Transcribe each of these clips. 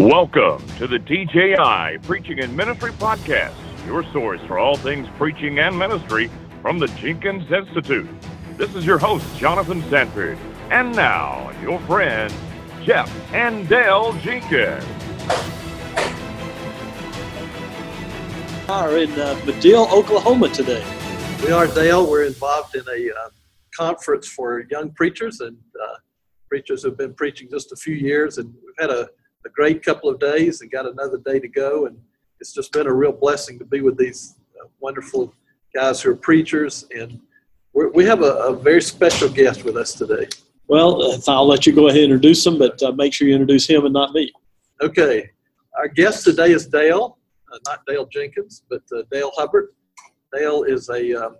Welcome to the TJI Preaching and Ministry Podcast, your source for all things preaching and ministry from the Jenkins Institute. This is your host, Jonathan Sanford. And now, your friends, Jeff and Dale Jenkins. We are in uh, Madill, Oklahoma today. We are, Dale. We're involved in a uh, conference for young preachers and uh, preachers who've been preaching just a few years. And we've had a, a great couple of days and got another day to go. And it's just been a real blessing to be with these uh, wonderful guys who are preachers. And we're, we have a, a, very special guest with us today. Well, I'll let you go ahead and introduce him, but uh, make sure you introduce him and not me. Okay. Our guest today is Dale uh, not Dale Jenkins, but uh, Dale Hubbard. Dale is a um,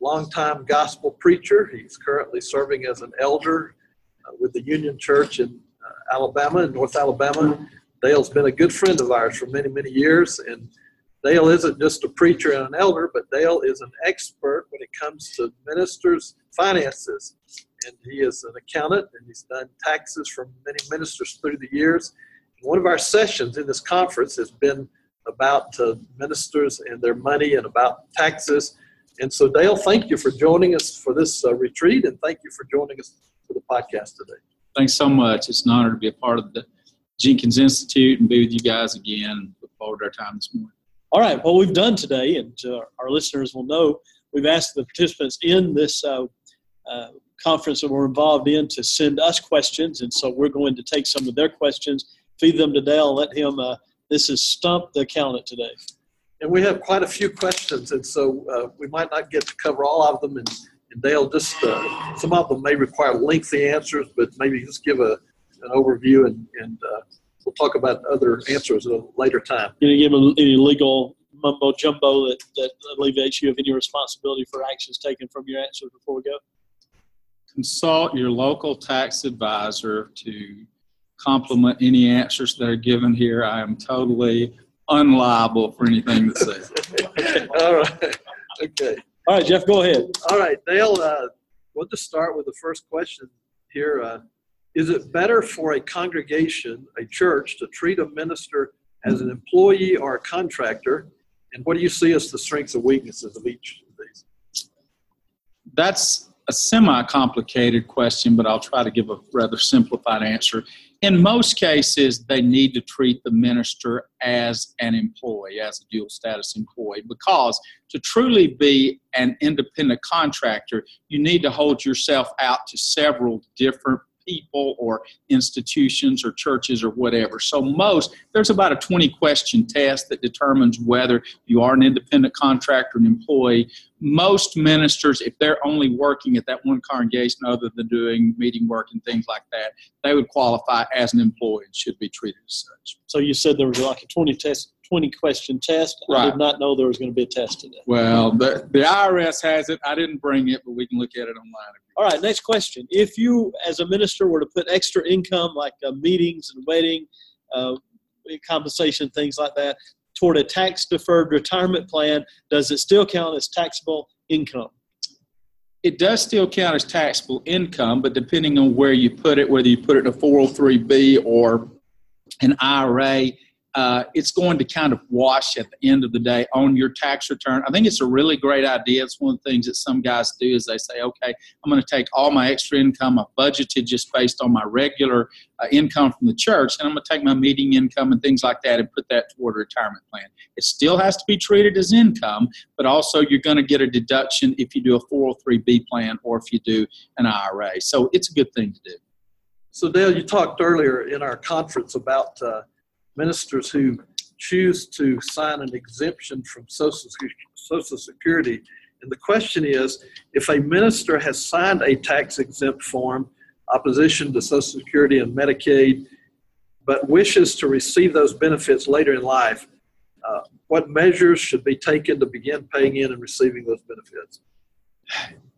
longtime gospel preacher. He's currently serving as an elder uh, with the Union Church in Alabama, in North Alabama. Dale's been a good friend of ours for many, many years, and Dale isn't just a preacher and an elder, but Dale is an expert when it comes to ministers' finances. And he is an accountant, and he's done taxes for many ministers through the years. one of our sessions in this conference has been about uh, ministers and their money and about taxes. And so, Dale, thank you for joining us for this uh, retreat, and thank you for joining us for the podcast today. Thanks so much. It's an honor to be a part of the Jenkins Institute and be with you guys again. Look forward to our time this morning. All right. Well, we've done today, and uh, our listeners will know, we've asked the participants in this uh, uh, conference that we're involved in to send us questions, and so we're going to take some of their questions, feed them to Dale, let him uh, this is Stump the Accountant today. And we have quite a few questions, and so uh, we might not get to cover all of them. And, and Dale, just uh, some of them may require lengthy answers, but maybe just give a, an overview, and, and uh, we'll talk about other answers at a later time. Can you give any legal mumbo jumbo that, that alleviates you of any responsibility for actions taken from your answers before we go? Consult your local tax advisor to compliment any answers that are given here. I am totally unliable for anything to say. All right. Okay. All right, Jeff, go ahead. All right, Dale, uh, we'll just start with the first question here. Uh, is it better for a congregation, a church, to treat a minister as an employee or a contractor? And what do you see as the strengths and weaknesses of each of these? That's a semi complicated question, but I'll try to give a rather simplified answer. In most cases, they need to treat the minister as an employee, as a dual status employee, because to truly be an independent contractor, you need to hold yourself out to several different people or institutions or churches or whatever. So, most, there's about a 20 question test that determines whether you are an independent contractor, an employee. Most ministers, if they're only working at that one congregation other than doing meeting work and things like that, they would qualify as an employee and should be treated as such. So, you said there was like a 20 test 20 question test. Right. I did not know there was going to be a test today. Well, the, the IRS has it. I didn't bring it, but we can look at it online. All right, next question. If you, as a minister, were to put extra income like uh, meetings and wedding, uh, compensation, things like that, toward a tax deferred retirement plan, does it still count as taxable income? It does still count as taxable income, but depending on where you put it, whether you put it in a 403B or an IRA, uh, it's going to kind of wash at the end of the day on your tax return. I think it's a really great idea. It's one of the things that some guys do is they say, okay, I'm going to take all my extra income I budgeted just based on my regular uh, income from the church, and I'm going to take my meeting income and things like that and put that toward a retirement plan. It still has to be treated as income, but also you're going to get a deduction if you do a 403b plan or if you do an IRA. So it's a good thing to do. So Dale, you talked earlier in our conference about uh, ministers who choose to sign an exemption from Social, Social Security. And the question is if a minister has signed a tax exempt form, opposition to Social Security and Medicaid, but wishes to receive those benefits later in life, uh, what measures should be taken to begin paying in and receiving those benefits?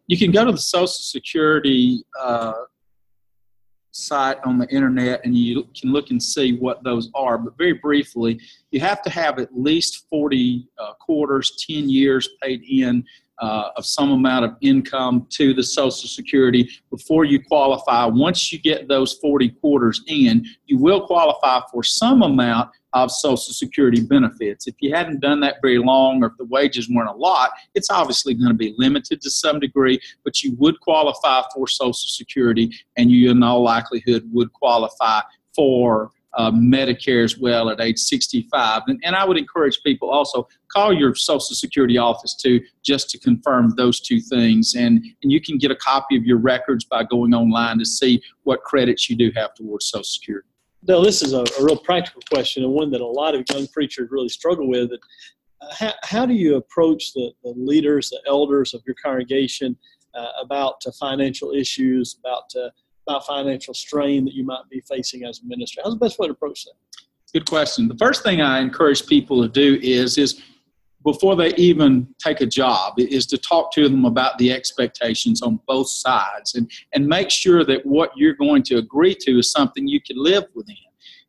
You can go to the Social Security uh, site on the internet and you can look and see what those are. But very briefly, you have to have at least 40 uh, quarters, 10 years paid in uh, of some amount of income to the Social Security before you qualify. Once you get those 40 quarters in, you will qualify for some amount of Social Security benefits. If you hadn't done that very long or if the wages weren't a lot, it's obviously going to be limited to some degree, but you would qualify for Social Security and you, in all likelihood, would qualify for uh, Medicare as well at age 65. And, and I would encourage people also call your Social Security office too, just to confirm those two things. And, and you can get a copy of your records by going online to see what credits you do have towards Social Security. Now, this is a, a real practical question and one that a lot of young preachers really struggle with. Uh, how, how do you approach the, the leaders, the elders of your congregation uh, about uh, financial issues, about about financial strain that you might be facing as a minister? How's the best way to approach that? Good question. The first thing I encourage people to do is is before they even take a job is to talk to them about the expectations on both sides and, and make sure that what you're going to agree to is something you can live within.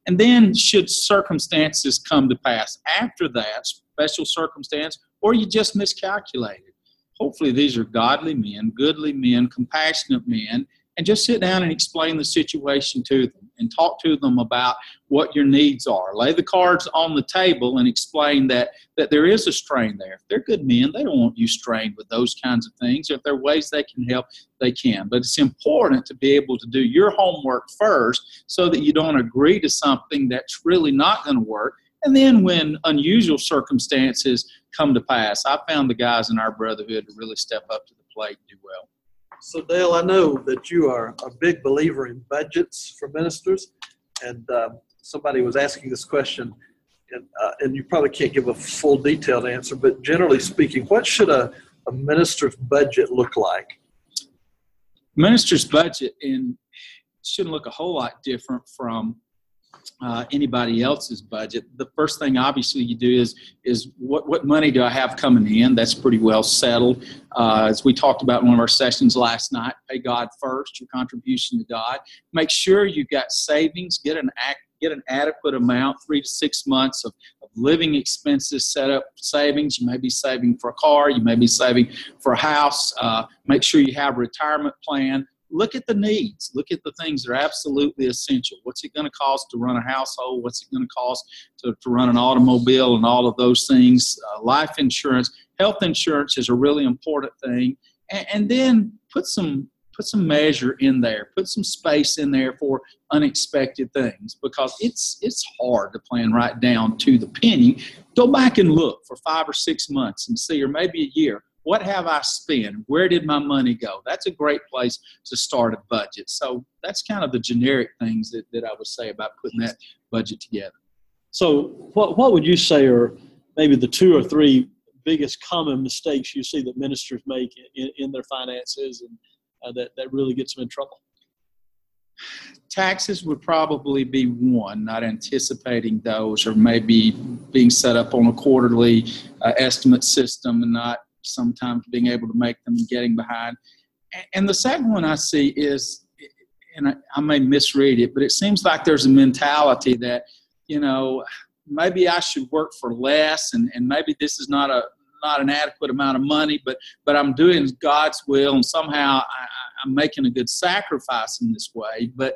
And then, should circumstances come to pass after that, special circumstance, or you just miscalculated, hopefully these are godly men, goodly men, compassionate men, and just sit down and explain the situation to them and talk to them about what your needs are. Lay the cards on the table and explain that that there is a strain there. If they're good men, they don't want you strained with those kinds of things. If there are ways they can help, they can. But it's important to be able to do your homework first so that you don't agree to something that's really not going to work. And then when unusual circumstances come to pass, I found the guys in our brotherhood to really step up to the plate and do well. So, Dale, I know that you are a big believer in budgets for ministers, and uh, somebody was asking this question, and, uh, and you probably can't give a full detailed answer, but generally speaking, what should a, a minister's budget look like? Minister's budget in shouldn't look a whole lot different from uh, anybody else's budget. The first thing, obviously, you do is is what what money do I have coming in? That's pretty well settled. Uh, as we talked about in one of our sessions last night, pay God first, your contribution to God. Make sure you've got savings. Get an act, get an adequate amount, three to six months of, living expenses set up savings. You may be saving for a car. You may be saving for a house. Uh, make sure you have a retirement plan look at the needs. Look at the things that are absolutely essential. What's it going to cost to run a household? What's it going to cost to, to run an automobile and all of those things? Uh, life insurance, health insurance is a really important thing. And, and then put some put some measure in there. Put some space in there for unexpected things because it's it's hard to plan right down to the penny. Go back and look for five or six months and see, or maybe a year what have I spent? Where did my money go? That's a great place to start a budget. So that's kind of the generic things that, that I would say about putting that budget together. So, what, what would you say are maybe the two or three biggest common mistakes you see that ministers make in, in their finances and uh, that, that really gets them in trouble? Taxes would probably be one, not anticipating those, or maybe being set up on a quarterly uh, estimate system and not sometimes being able to make them getting behind. And the second one I see is, and I, I may misread it, but it seems like there's a mentality that, you know, maybe I should work for less and, and maybe this is not a not an adequate amount of money, but but I'm doing God's will and somehow I, I'm making a good sacrifice in this way. But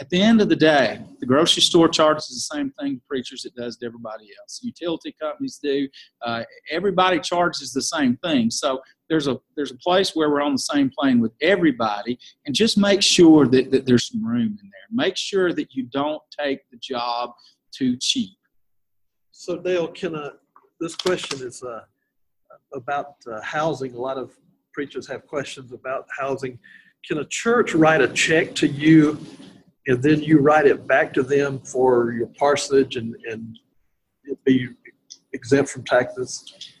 at the end of the day, the grocery store charges the same thing to preachers it does to everybody else. Utility companies do. Uh, everybody charges the same thing. So there's a there's a place where we're on the same plane with everybody, and just make sure that, that there's some room in there. Make sure that you don't take the job too cheap. So Dale, can uh, this question is uh, about uh, housing. A lot of preachers have questions about housing can a church write a check to you and then you write it back to them for your parsonage and, and be exempt from taxes?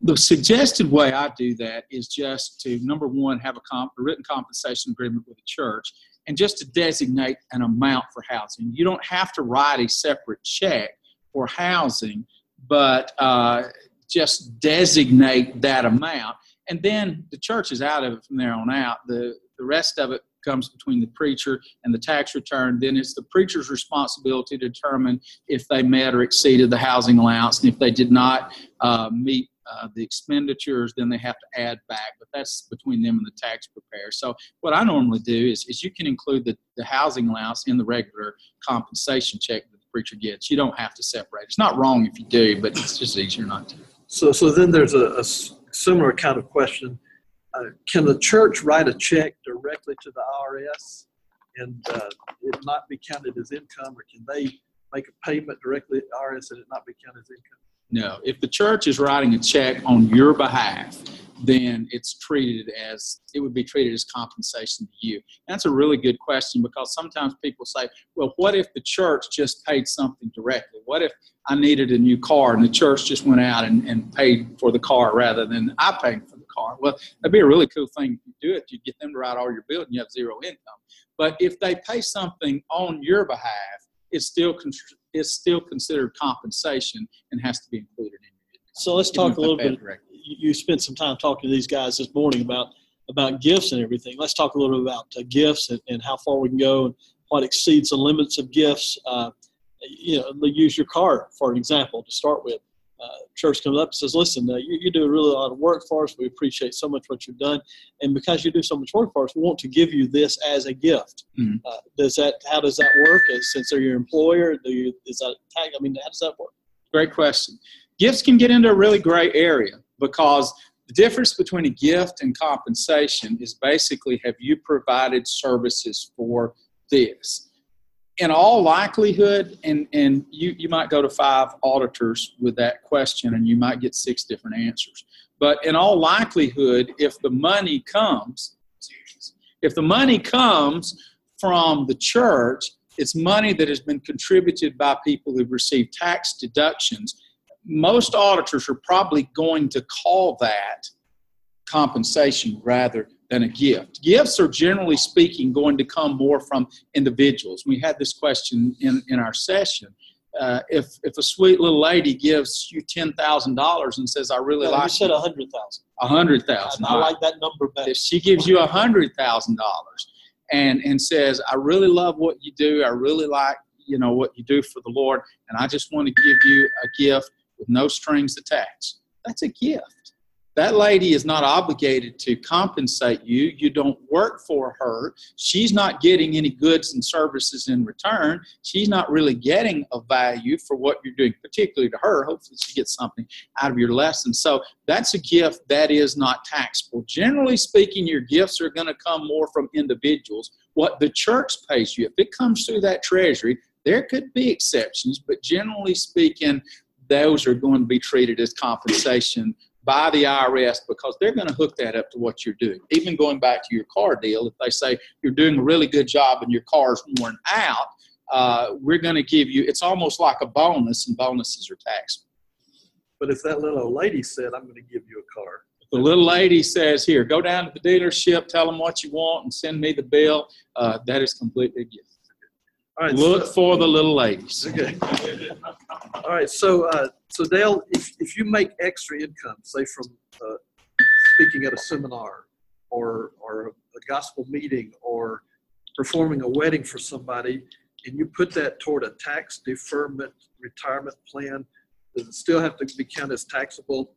The suggested way I do that is just to number one have a, comp, a written compensation agreement with the church and just to designate an amount for housing. You don't have to write a separate check for housing, but uh, just designate that amount. And then the church is out of it from there on out. The the rest of it comes between the preacher and the tax return. Then it's the preacher's responsibility to determine if they met or exceeded the housing allowance. And if they did not uh, meet uh, the expenditures, then they have to add back, but that's between them and the tax preparer. So what I normally do is, is you can include the, the housing allowance in the regular compensation check that the preacher gets. You don't have to separate. It's not wrong if you do, but it's just easier not to. So, so then there's a similar kind of question. Uh, can the church write a check directly to the IRS and uh, it not be counted as income, or can they make a payment directly to the IRS and it not be counted as income? No, if the church is writing a check on your behalf, then it's treated as it would be treated as compensation to you. That's a really good question because sometimes people say, "Well, what if the church just paid something directly? What if I needed a new car and the church just went out and, and paid for the car rather than I paid for car?" Well, that'd be a really cool thing if you do it. You get them to write all your bills and you have zero income. But if they pay something on your behalf, it's still con- it's still considered compensation and has to be included in your So let's talk a little bit. directly. You, you spent some time talking to these guys this morning about about gifts and everything. Let's talk a little bit about uh, gifts and, and how far we can go and what exceeds the limits of gifts. Uh, you know, use your car for an example to start with. Uh, church comes up and says, "Listen, uh, you, you do a really lot of work for us. We appreciate so much what you've done, and because you do so much work for us, we want to give you this as a gift." Mhm. Uh, does that? How does that work? Uh, Since they're your employer, do you? Is that tag? I mean, how does that work? Great question. Gifts can get into a really gray area because the difference between a gift and compensation is basically have you provided services for this? In all likelihood, and, and you, you might go to five auditors with that question and you might get six different answers. But in all likelihood, if the money comes, if the money comes from the church, it's money that has been contributed by people who've received tax deductions. Most auditors are probably going to call that compensation rather than a gift. Gifts are generally speaking going to come more from individuals. We had this question in, in our session. Uh, if, if a sweet little lady gives you $10,000 and says, I really you like said a hundred thousand. a hundred thousand. I like that number better. If she gives you a hundred thousand dollars and and says, "I really love what you do. I really like you know what you do for the Lord, and I just want to give you a gift with no strings attached," that's a gift. That lady is not obligated to compensate you. You don't work for her. She's not getting any goods and services in return. She's not really getting a value for what you're doing, particularly to her. Hopefully, she gets something out of your lesson. So, that's a gift that is not taxable. Generally speaking, your gifts are going to come more from individuals. What the church pays you, if it comes through that treasury, there could be exceptions, but generally speaking, those are going to be treated as compensation by the IRS because they're going to hook that up to what you're doing. Even going back to your car deal, if they say you're doing a really good job and your car's worn out, uh, we're going to give you, it's almost like a bonus, and bonuses are taxable. But if that little old lady said, I'm going to give you a car, the little lady says, Here, go down to the dealership, tell them what you want, and send me the bill, uh, that is completely a gift. all right. Look so- for the little ladies. Okay. All right. So, uh, so Dale, if, if you make extra income, say from uh, speaking at a seminar or, or a gospel meeting or performing a wedding for somebody, and you put that toward a tax deferment retirement plan, does it still have to be counted as taxable?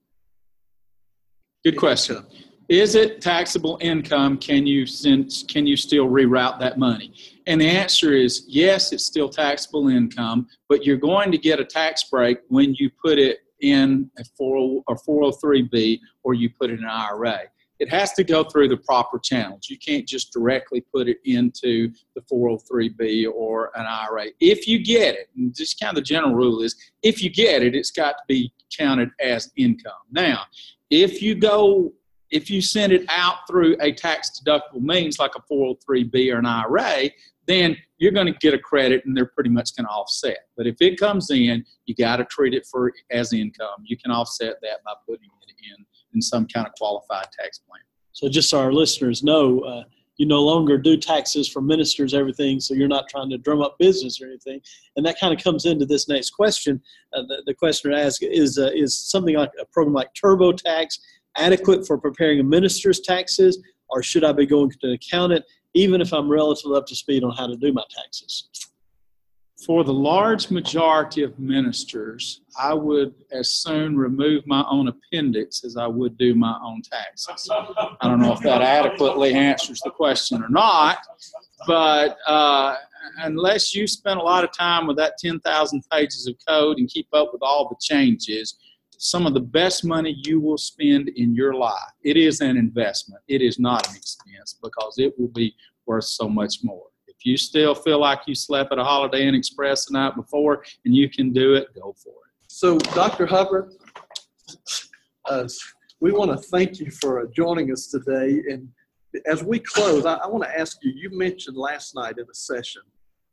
Good question. income? Is it taxable income? Can you send, can you still reroute that money? And the answer is yes, it's still taxable income, but you're going to get a tax break when you put it in a 40 or 403b or you put it in an IRA. It has to go through the proper channels. You can't just directly put it into the 403b or an IRA. If you get it, and just kind of the general rule is if you get it, it's got to be counted as income. Now, if you go if you send it out through a tax deductible means like a 403b or an IRA, then you're going to get a credit and they're pretty much going to offset. But if it comes in, you got to treat it for as income. You can offset that by putting it in in some kind of qualified tax plan. So just so our listeners know, uh, you no longer do taxes for ministers, everything. So you're not trying to drum up business or anything. And that kind of comes into this next question. Uh, the, the questioner asked is uh, is something like a program like TurboTax adequate for preparing a minister's taxes, or should I be going to an accountant, even if I'm relatively up to speed on how to do my taxes? For the large majority of ministers, I would as soon remove my own appendix as I would do my own taxes. I don't know if that adequately answers the question or not, but uh, unless you spend a lot of time with that 10,000 pages of code and keep up with all the changes, some of the best money you will spend in your life. It is an investment. It is not an expense because it will be worth so much more. If you still feel like you slept at a Holiday Inn Express the night before and you can do it, go for it. So, Dr. Hubbard, uh, we want to thank you for joining us today. And as we close, I, I want to ask you you mentioned last night in a session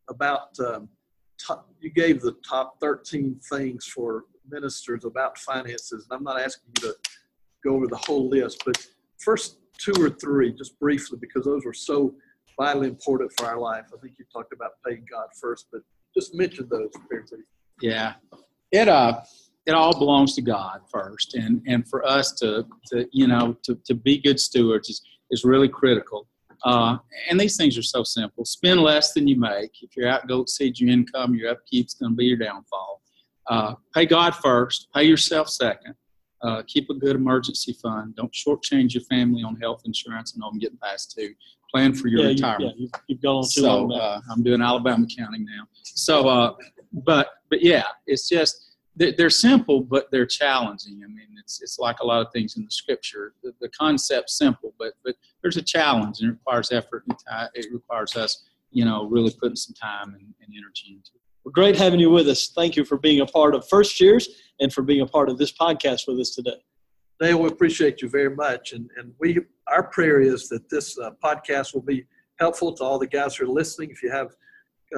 about um, top, you gave the top 13 things for ministers about finances. And I'm not asking you to go over the whole list, but first two or three, just briefly, because those are so vitally important for our life. I think you talked about paying God first, but just mention those briefly. Yeah, it uh, it all belongs to God first, and and for us to to you know to to be good stewards is is really critical. Uh, and these things are so simple. Spend less than you make. If your outgo exceeds your income, your upkeep's going to be your downfall. Uh, pay God first. Pay yourself second. Uh, keep a good emergency fund. Don't shortchange your family on health insurance. I know I'm getting past two. Plan for your yeah, retirement. you've, you've gone too So long uh, I'm doing Alabama counting now. So, uh, but but yeah, it's just they're, they're simple, but they're challenging. I mean, it's it's like a lot of things in the scripture. The, the concept's simple, but but there's a challenge, and it requires effort and time. It requires us, you know, really putting some time and, and energy into it. Great having you with us. Thank you for being a part of First Years and for being a part of this podcast with us today. Dale, we appreciate you very much. And, and we, our prayer is that this uh, podcast will be helpful to all the guys who are listening. If you have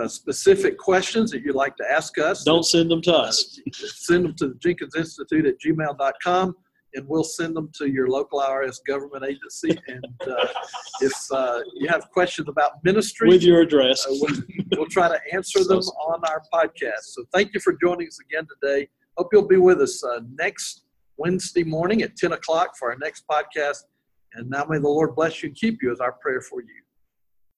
uh, specific questions that you'd like to ask us, Don't send them to us. send them to the Jenkins Institute at gmail.com and we'll send them to your local IRS government agency. And uh, if uh, you have questions about ministry, With your address. uh, we'll, we'll try to answer them on our podcast. So thank you for joining us again today. Hope you'll be with us uh, next Wednesday morning at 10 o'clock for our next podcast. And now may the Lord bless you and keep you as our prayer for you.